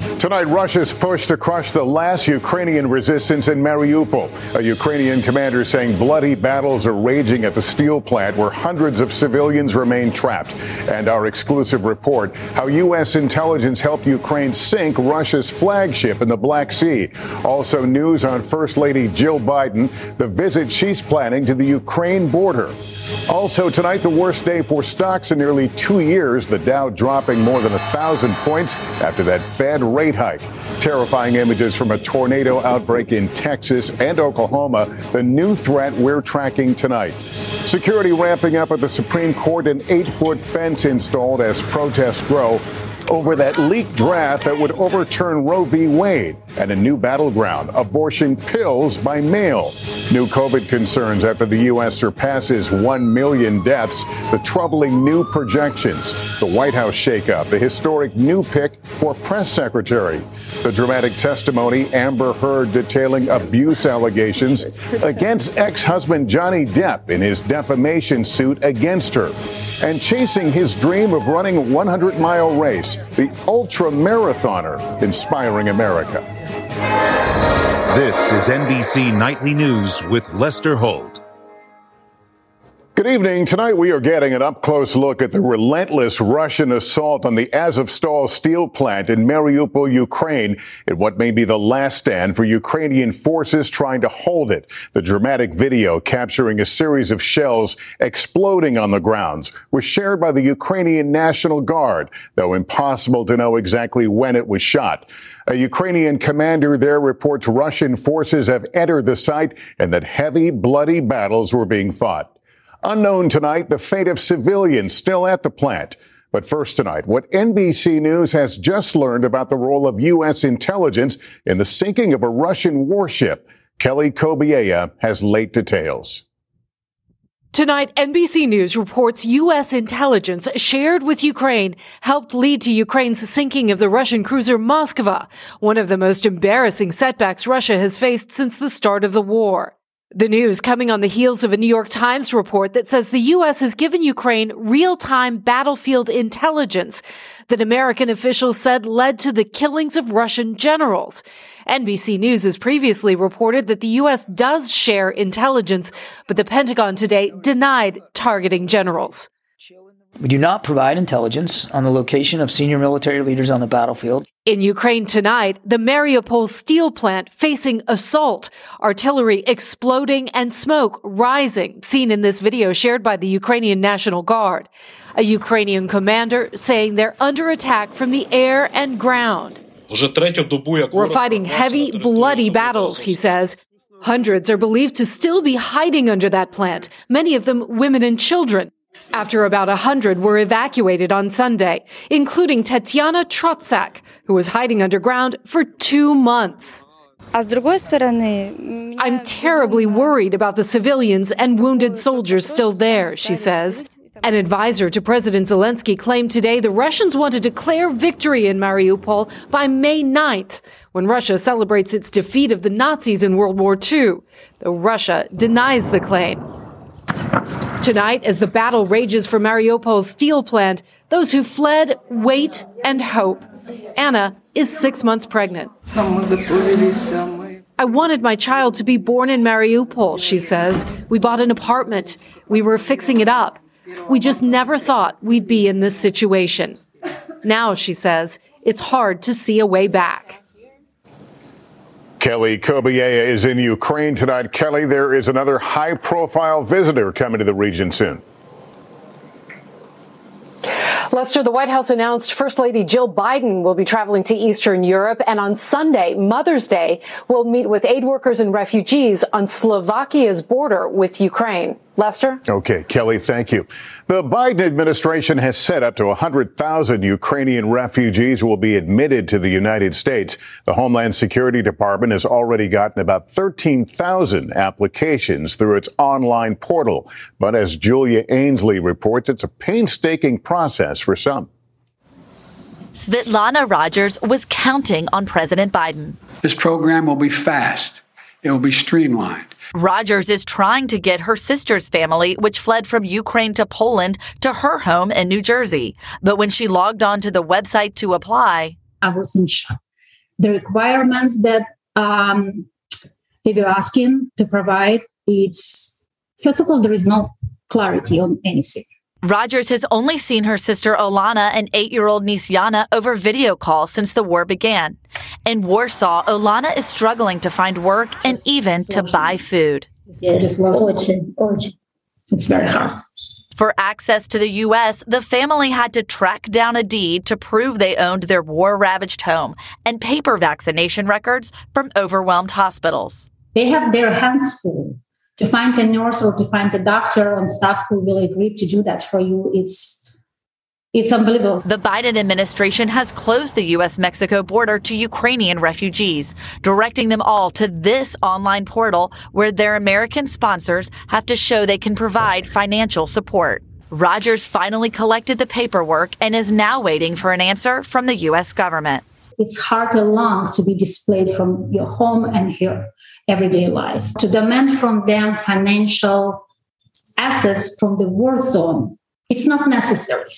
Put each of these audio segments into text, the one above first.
Peace. Tonight, Russia's push to crush the last Ukrainian resistance in Mariupol. A Ukrainian commander saying bloody battles are raging at the steel plant where hundreds of civilians remain trapped. And our exclusive report how U.S. intelligence helped Ukraine sink Russia's flagship in the Black Sea. Also, news on First Lady Jill Biden, the visit she's planning to the Ukraine border. Also, tonight, the worst day for stocks in nearly two years, the Dow dropping more than a thousand points after that Fed rate hike. Terrifying images from a tornado outbreak in Texas and Oklahoma, the new threat we're tracking tonight. Security ramping up at the Supreme Court, an eight foot fence installed as protests grow over that leaked draft that would overturn Roe v. Wade and a new battleground, abortion pills by mail. New COVID concerns after the U.S. surpasses 1 million deaths, the troubling new projections, the White House shakeup, the historic new pick for press secretary, the dramatic testimony Amber Heard detailing abuse allegations against ex-husband Johnny Depp in his defamation suit against her, and chasing his dream of running a 100-mile race, the ultra marathoner inspiring America. This is NBC Nightly News with Lester Holt. Good evening. Tonight we are getting an up close look at the relentless Russian assault on the Azovstal steel plant in Mariupol, Ukraine, at what may be the last stand for Ukrainian forces trying to hold it. The dramatic video capturing a series of shells exploding on the grounds was shared by the Ukrainian National Guard, though impossible to know exactly when it was shot. A Ukrainian commander there reports Russian forces have entered the site and that heavy, bloody battles were being fought. Unknown tonight, the fate of civilians still at the plant. But first tonight, what NBC News has just learned about the role of U.S. intelligence in the sinking of a Russian warship. Kelly Cobiella has late details. Tonight, NBC News reports U.S. intelligence shared with Ukraine helped lead to Ukraine's sinking of the Russian cruiser Moskva, one of the most embarrassing setbacks Russia has faced since the start of the war. The news coming on the heels of a New York Times report that says the U.S. has given Ukraine real-time battlefield intelligence that American officials said led to the killings of Russian generals. NBC News has previously reported that the U.S. does share intelligence, but the Pentagon today denied targeting generals. We do not provide intelligence on the location of senior military leaders on the battlefield. In Ukraine tonight, the Mariupol steel plant facing assault, artillery exploding and smoke rising, seen in this video shared by the Ukrainian National Guard. A Ukrainian commander saying they're under attack from the air and ground. We're fighting heavy, bloody battles, he says. Hundreds are believed to still be hiding under that plant, many of them women and children. After about a hundred were evacuated on Sunday, including Tetiana Trotsak, who was hiding underground for two months. I'm terribly worried about the civilians and wounded soldiers still there, she says. An advisor to President Zelensky claimed today the Russians want to declare victory in Mariupol by May 9th, when Russia celebrates its defeat of the Nazis in World War II, though Russia denies the claim. Tonight, as the battle rages for Mariupol's steel plant, those who fled wait and hope. Anna is six months pregnant. I wanted my child to be born in Mariupol, she says. We bought an apartment. We were fixing it up. We just never thought we'd be in this situation. Now, she says, it's hard to see a way back. Kelly Cobiella is in Ukraine tonight. Kelly, there is another high profile visitor coming to the region soon. Lester, the White House announced First Lady Jill Biden will be traveling to Eastern Europe, and on Sunday, Mother's Day, will meet with aid workers and refugees on Slovakia's border with Ukraine. Lester? Okay, Kelly, thank you. The Biden administration has said up to 100,000 Ukrainian refugees will be admitted to the United States. The Homeland Security Department has already gotten about 13,000 applications through its online portal. But as Julia Ainsley reports, it's a painstaking process for some. Svetlana Rogers was counting on President Biden. This program will be fast. It will be streamlined. Rogers is trying to get her sister's family, which fled from Ukraine to Poland, to her home in New Jersey. But when she logged on to the website to apply, I was in shock. The requirements that um, they were asking to provide, it's first of all, there is no clarity on anything. Rogers has only seen her sister Olana and eight year old niece Yana over video call since the war began. In Warsaw, Olana is struggling to find work and even to buy food. It's very hard. For access to the U.S., the family had to track down a deed to prove they owned their war ravaged home and paper vaccination records from overwhelmed hospitals. They have their hands full to find a nurse or to find a doctor and staff who will agree to do that for you it's it's unbelievable. The Biden administration has closed the U.S. Mexico border to Ukrainian refugees, directing them all to this online portal where their American sponsors have to show they can provide financial support. Rogers finally collected the paperwork and is now waiting for an answer from the U.S. government. It's hard along to be displayed from your home and your everyday life. To demand from them financial assets from the war zone, it's not necessary.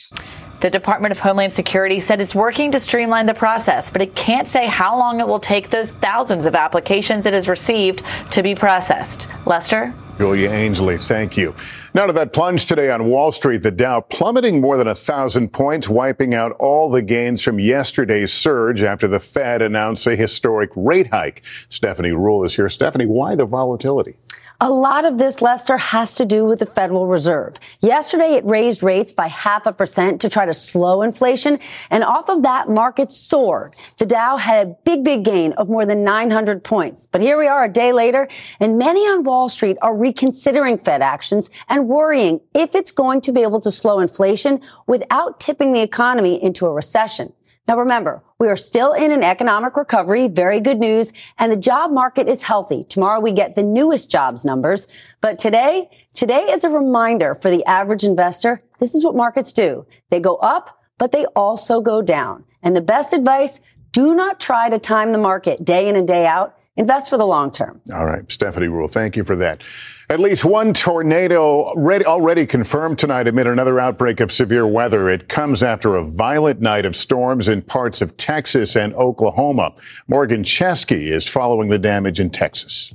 The Department of Homeland Security said it's working to streamline the process, but it can't say how long it will take those thousands of applications it has received to be processed. Lester? Julia Ainsley, thank you. Now to that plunge today on Wall Street, the Dow plummeting more than a thousand points, wiping out all the gains from yesterday's surge after the Fed announced a historic rate hike. Stephanie Ruhle is here. Stephanie, why the volatility? A lot of this, Lester, has to do with the Federal Reserve. Yesterday, it raised rates by half a percent to try to slow inflation. And off of that, markets soared. The Dow had a big, big gain of more than 900 points. But here we are a day later, and many on Wall Street are reconsidering Fed actions and worrying if it's going to be able to slow inflation without tipping the economy into a recession. Now remember, we are still in an economic recovery, very good news, and the job market is healthy. Tomorrow we get the newest jobs numbers, but today, today is a reminder for the average investor. This is what markets do. They go up, but they also go down. And the best advice, do not try to time the market day in and day out. Invest for the long term. All right. Stephanie Ruhle, thank you for that. At least one tornado already confirmed tonight amid another outbreak of severe weather. It comes after a violent night of storms in parts of Texas and Oklahoma. Morgan Chesky is following the damage in Texas.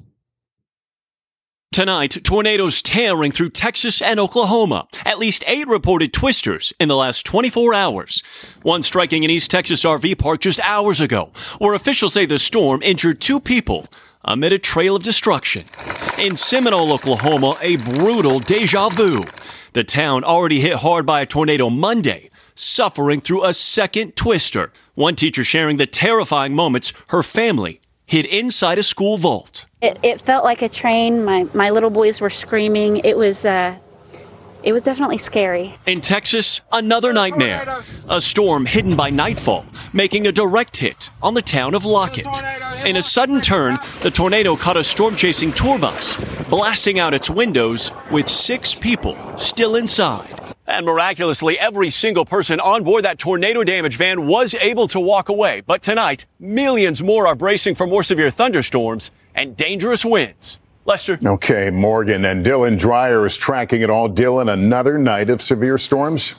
Tonight, tornadoes tearing through Texas and Oklahoma. At least eight reported twisters in the last 24 hours. One striking an East Texas RV park just hours ago, where officials say the storm injured two people amid a trail of destruction. In Seminole, Oklahoma, a brutal deja vu. The town already hit hard by a tornado Monday, suffering through a second twister. One teacher sharing the terrifying moments her family hid inside a school vault. It, it felt like a train. My, my little boys were screaming. It was, uh, it was definitely scary. In Texas, another nightmare. A storm hidden by nightfall, making a direct hit on the town of Lockett. In a sudden turn, the tornado caught a storm chasing tour bus, blasting out its windows with six people still inside. And miraculously, every single person on board that tornado damaged van was able to walk away. But tonight, millions more are bracing for more severe thunderstorms and dangerous winds. Lester. Okay, Morgan and Dylan Dreyer is tracking it all. Dylan, another night of severe storms.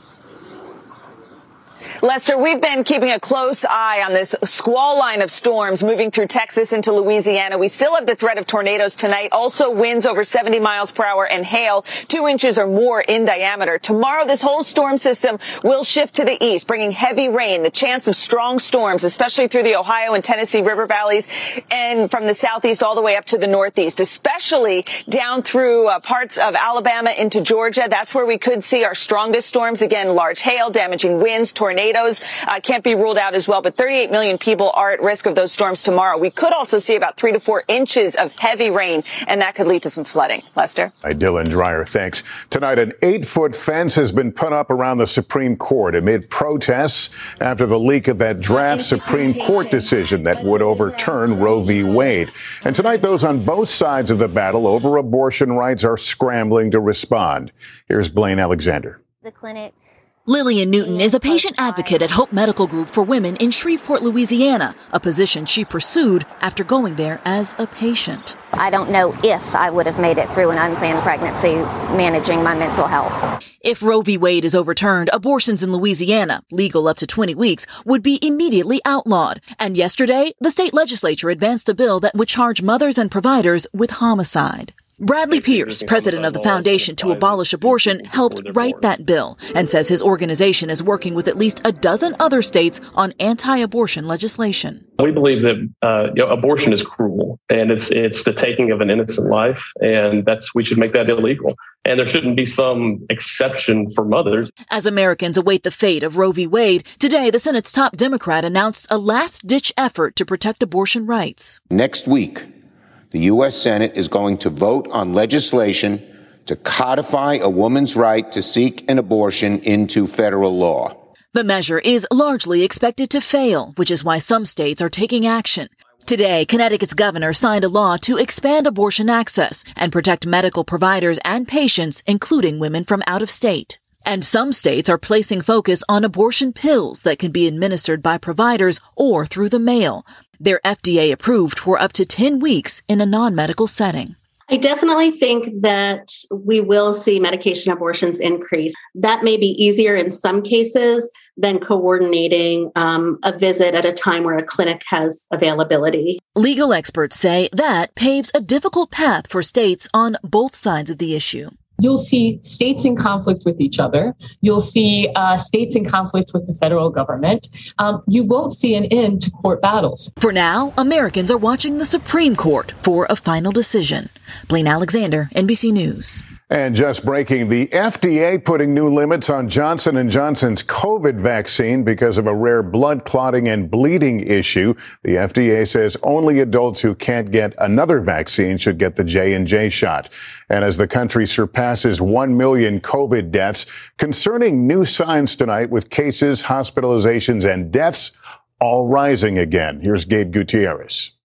Lester, we've been keeping a close eye on this squall line of storms moving through Texas into Louisiana. We still have the threat of tornadoes tonight. Also winds over 70 miles per hour and hail two inches or more in diameter. Tomorrow, this whole storm system will shift to the east, bringing heavy rain, the chance of strong storms, especially through the Ohio and Tennessee river valleys and from the southeast all the way up to the northeast, especially down through uh, parts of Alabama into Georgia. That's where we could see our strongest storms. Again, large hail, damaging winds, tornadoes tornadoes uh, can't be ruled out as well, but 38 million people are at risk of those storms tomorrow. We could also see about three to four inches of heavy rain, and that could lead to some flooding. Lester? Hi, Dylan Dreyer, thanks. Tonight, an eight foot fence has been put up around the Supreme Court amid protests after the leak of that draft Supreme Court decision that would overturn Roe v. Wade. And tonight, those on both sides of the battle over abortion rights are scrambling to respond. Here's Blaine Alexander. The clinic Lillian Newton is a patient advocate at Hope Medical Group for Women in Shreveport, Louisiana, a position she pursued after going there as a patient. I don't know if I would have made it through an unplanned pregnancy managing my mental health. If Roe v. Wade is overturned, abortions in Louisiana, legal up to 20 weeks, would be immediately outlawed. And yesterday, the state legislature advanced a bill that would charge mothers and providers with homicide. Bradley Pierce, president of the Foundation to Abolish Abortion, helped write that bill and says his organization is working with at least a dozen other states on anti-abortion legislation. We believe that uh, you know, abortion is cruel and it's it's the taking of an innocent life, and that's we should make that illegal. And there shouldn't be some exception for mothers. As Americans await the fate of Roe v. Wade, today the Senate's top Democrat announced a last-ditch effort to protect abortion rights. Next week the U.S. Senate is going to vote on legislation to codify a woman's right to seek an abortion into federal law. The measure is largely expected to fail, which is why some states are taking action. Today, Connecticut's governor signed a law to expand abortion access and protect medical providers and patients, including women from out of state. And some states are placing focus on abortion pills that can be administered by providers or through the mail. They're FDA approved for up to 10 weeks in a non medical setting. I definitely think that we will see medication abortions increase. That may be easier in some cases than coordinating um, a visit at a time where a clinic has availability. Legal experts say that paves a difficult path for states on both sides of the issue you'll see states in conflict with each other. You'll see uh, states in conflict with the federal government. Um, you won't see an end to court battles. For now, Americans are watching the Supreme Court for a final decision. Blaine Alexander, NBC News. And just breaking, the FDA putting new limits on Johnson & Johnson's COVID vaccine because of a rare blood clotting and bleeding issue. The FDA says only adults who can't get another vaccine should get the J&J shot. And as the country surpasses 1 million COVID deaths, concerning new signs tonight with cases, hospitalizations, and deaths all rising again. Here's Gabe Gutierrez.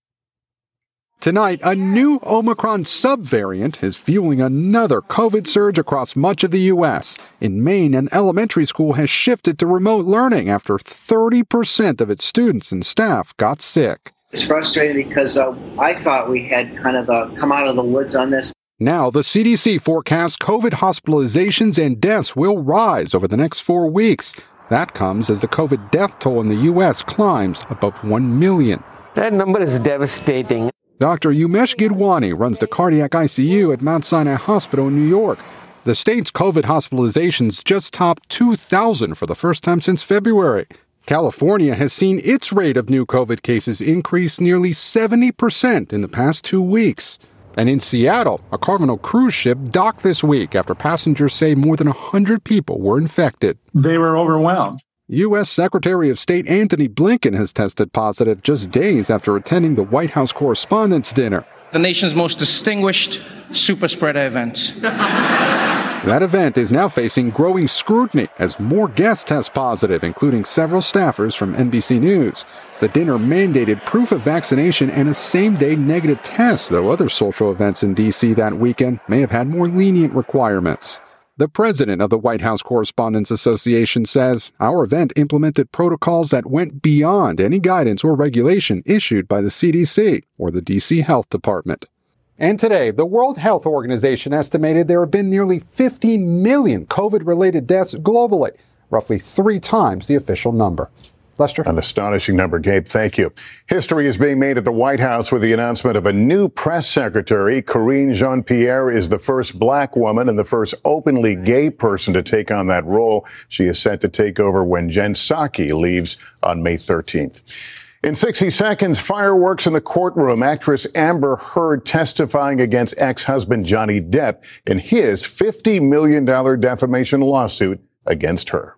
Tonight, a new Omicron subvariant is fueling another COVID surge across much of the U.S. In Maine, an elementary school has shifted to remote learning after 30% of its students and staff got sick. It's frustrating because uh, I thought we had kind of uh, come out of the woods on this. Now, the CDC forecasts COVID hospitalizations and deaths will rise over the next four weeks. That comes as the COVID death toll in the U.S. climbs above 1 million. That number is devastating. Dr. Umesh Gidwani runs the cardiac ICU at Mount Sinai Hospital in New York. The state's COVID hospitalizations just topped 2,000 for the first time since February. California has seen its rate of new COVID cases increase nearly 70% in the past two weeks. And in Seattle, a Carnival cruise ship docked this week after passengers say more than 100 people were infected. They were overwhelmed. U.S. Secretary of State Antony Blinken has tested positive just days after attending the White House Correspondents' Dinner. The nation's most distinguished super spreader event. that event is now facing growing scrutiny as more guests test positive, including several staffers from NBC News. The dinner mandated proof of vaccination and a same day negative test, though other social events in D.C. that weekend may have had more lenient requirements. The president of the White House Correspondents Association says our event implemented protocols that went beyond any guidance or regulation issued by the CDC or the DC Health Department. And today, the World Health Organization estimated there have been nearly 15 million COVID related deaths globally, roughly three times the official number. Lester? An astonishing number, Gabe. Thank you. History is being made at the White House with the announcement of a new press secretary. Karine Jean Pierre is the first black woman and the first openly gay person to take on that role. She is set to take over when Jen Psaki leaves on May 13th. In 60 seconds, fireworks in the courtroom. Actress Amber Heard testifying against ex-husband Johnny Depp in his $50 million defamation lawsuit against her.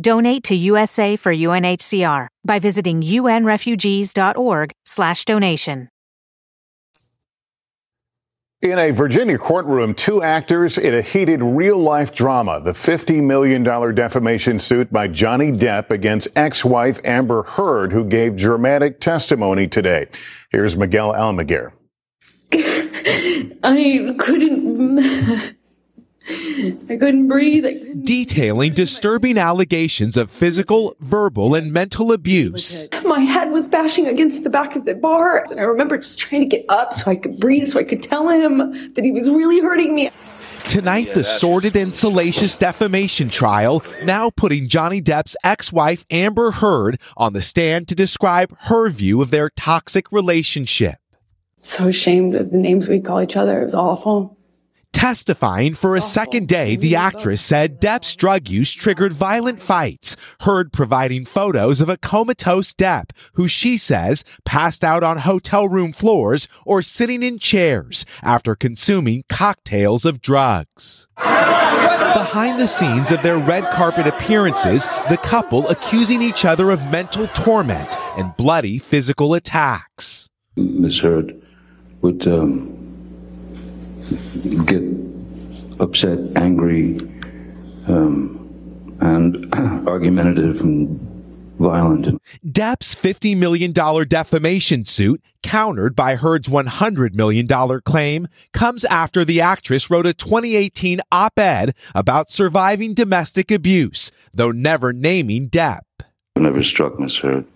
Donate to USA for UNHCR by visiting unrefugees.org/donation. In a Virginia courtroom, two actors in a heated real life drama. The $50 million defamation suit by Johnny Depp against ex wife Amber Heard, who gave dramatic testimony today. Here's Miguel Almaguer. I couldn't. I couldn't breathe. I couldn't. Detailing disturbing allegations of physical, verbal, and mental abuse. My head was bashing against the back of the bar. And I remember just trying to get up so I could breathe, so I could tell him that he was really hurting me. Tonight, the sordid and salacious defamation trial, now putting Johnny Depp's ex wife Amber Heard on the stand to describe her view of their toxic relationship. So ashamed of the names we call each other. It was awful. Testifying for a second day, the actress said Depp's drug use triggered violent fights. Heard providing photos of a comatose Depp, who she says passed out on hotel room floors or sitting in chairs after consuming cocktails of drugs. Behind the scenes of their red carpet appearances, the couple accusing each other of mental torment and bloody physical attacks. Ms. Heard would um, get upset, angry, um, and argumentative and violent. Depp's $50 million defamation suit, countered by Heard's $100 million claim, comes after the actress wrote a 2018 op ed about surviving domestic abuse, though never naming Depp. I never struck Miss Heard.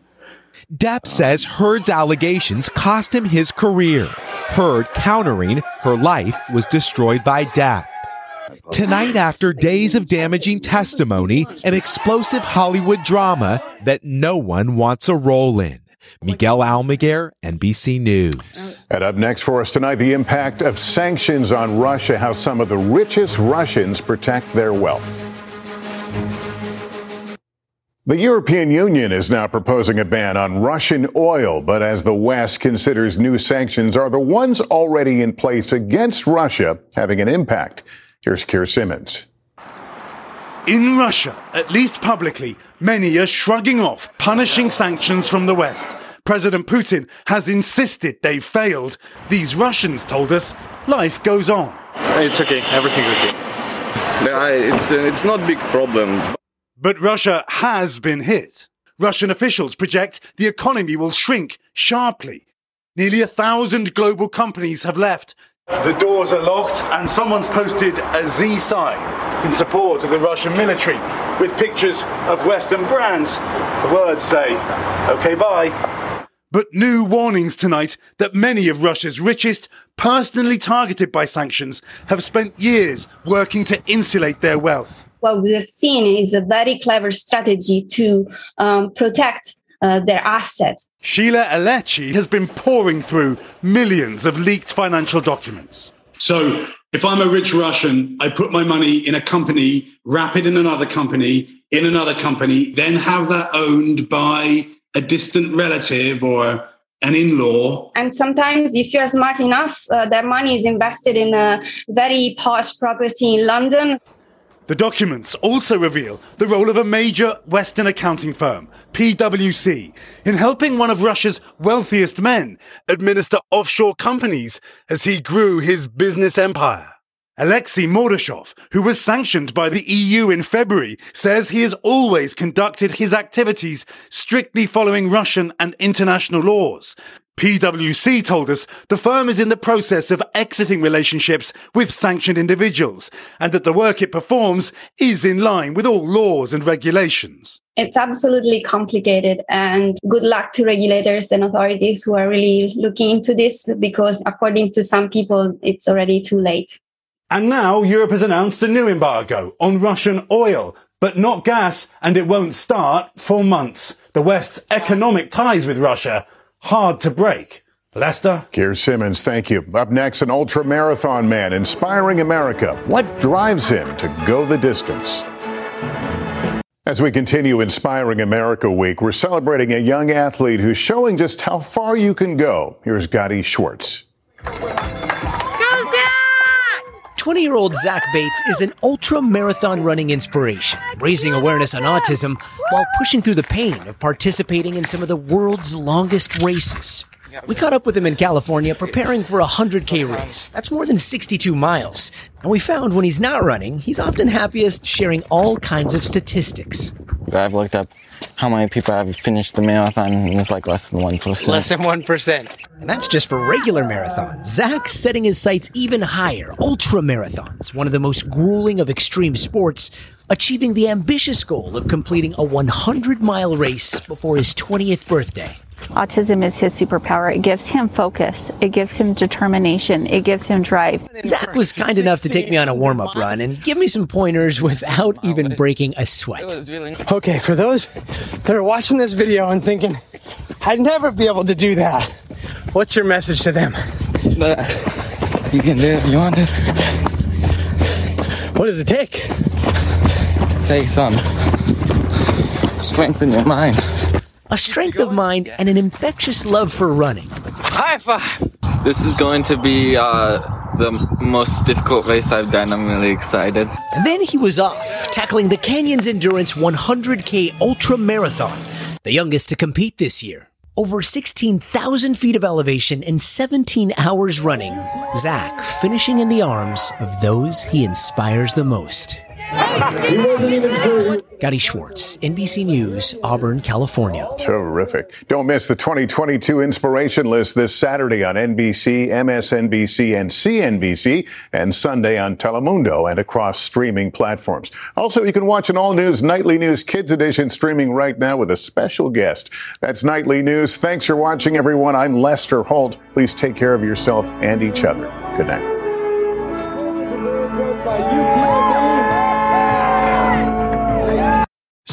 Depp says Heard's allegations cost him his career. Heard countering her life was destroyed by Depp. Tonight, after days of damaging testimony an explosive Hollywood drama that no one wants a role in. Miguel Almaguer, NBC News. And up next for us tonight, the impact of sanctions on Russia, how some of the richest Russians protect their wealth. The European Union is now proposing a ban on Russian oil, but as the West considers new sanctions, are the ones already in place against Russia having an impact? Here's Keir Simmons. In Russia, at least publicly, many are shrugging off punishing sanctions from the West. President Putin has insisted they've failed. These Russians told us life goes on. It's okay, everything's okay. It's, uh, it's not a big problem. But Russia has been hit. Russian officials project the economy will shrink sharply. Nearly a thousand global companies have left. The doors are locked, and someone's posted a Z sign in support of the Russian military with pictures of Western brands. The words say, okay, bye. But new warnings tonight that many of Russia's richest, personally targeted by sanctions, have spent years working to insulate their wealth what we've seen is a very clever strategy to um, protect uh, their assets. Scilla Alecci has been pouring through millions of leaked financial documents. So, if I'm a rich Russian, I put my money in a company, wrap it in another company, in another company, then have that owned by a distant relative or an in-law. And sometimes, if you're smart enough, uh, that money is invested in a very posh property in London. The documents also reveal the role of a major Western accounting firm, PwC, in helping one of Russia's wealthiest men administer offshore companies as he grew his business empire. Alexei Mordashov, who was sanctioned by the EU in February, says he has always conducted his activities strictly following Russian and international laws. PwC told us the firm is in the process of exiting relationships with sanctioned individuals and that the work it performs is in line with all laws and regulations. It's absolutely complicated, and good luck to regulators and authorities who are really looking into this because, according to some people, it's already too late. And now Europe has announced a new embargo on Russian oil, but not gas, and it won't start for months. The West's economic ties with Russia hard to break. Lester? Keir Simmons, thank you. Up next, an ultra marathon man inspiring America. What drives him to go the distance? As we continue Inspiring America Week, we're celebrating a young athlete who's showing just how far you can go. Here's Gadi Schwartz. 20 year old Zach Bates is an ultra marathon running inspiration, raising awareness on autism while pushing through the pain of participating in some of the world's longest races. We caught up with him in California preparing for a 100K race. That's more than 62 miles. And we found when he's not running, he's often happiest sharing all kinds of statistics. I've looked up how many people have finished the marathon, and it's like less than 1%. Less than 1%. And that's just for regular marathons. Zach's setting his sights even higher. Ultra marathons, one of the most grueling of extreme sports, achieving the ambitious goal of completing a 100 mile race before his 20th birthday. Autism is his superpower. It gives him focus. It gives him determination. It gives him drive. Zach was kind enough to take me on a warm up run and give me some pointers without even breaking a sweat. Okay, for those that are watching this video and thinking, I'd never be able to do that, what's your message to them? But uh, you can do it if you want it. What does it take? Take some. Strengthen your mind a strength of mind, and an infectious love for running. High five! This is going to be uh, the most difficult race I've done. I'm really excited. And then he was off, tackling the Canyons Endurance 100K Ultra Marathon, the youngest to compete this year. Over 16,000 feet of elevation and 17 hours running, Zach finishing in the arms of those he inspires the most. Gadi Schwartz, NBC News, Auburn, California. Terrific. Don't miss the 2022 Inspiration List this Saturday on NBC, MSNBC, and CNBC, and Sunday on Telemundo and across streaming platforms. Also, you can watch an all news Nightly News Kids Edition streaming right now with a special guest. That's Nightly News. Thanks for watching, everyone. I'm Lester Holt. Please take care of yourself and each other. Good night.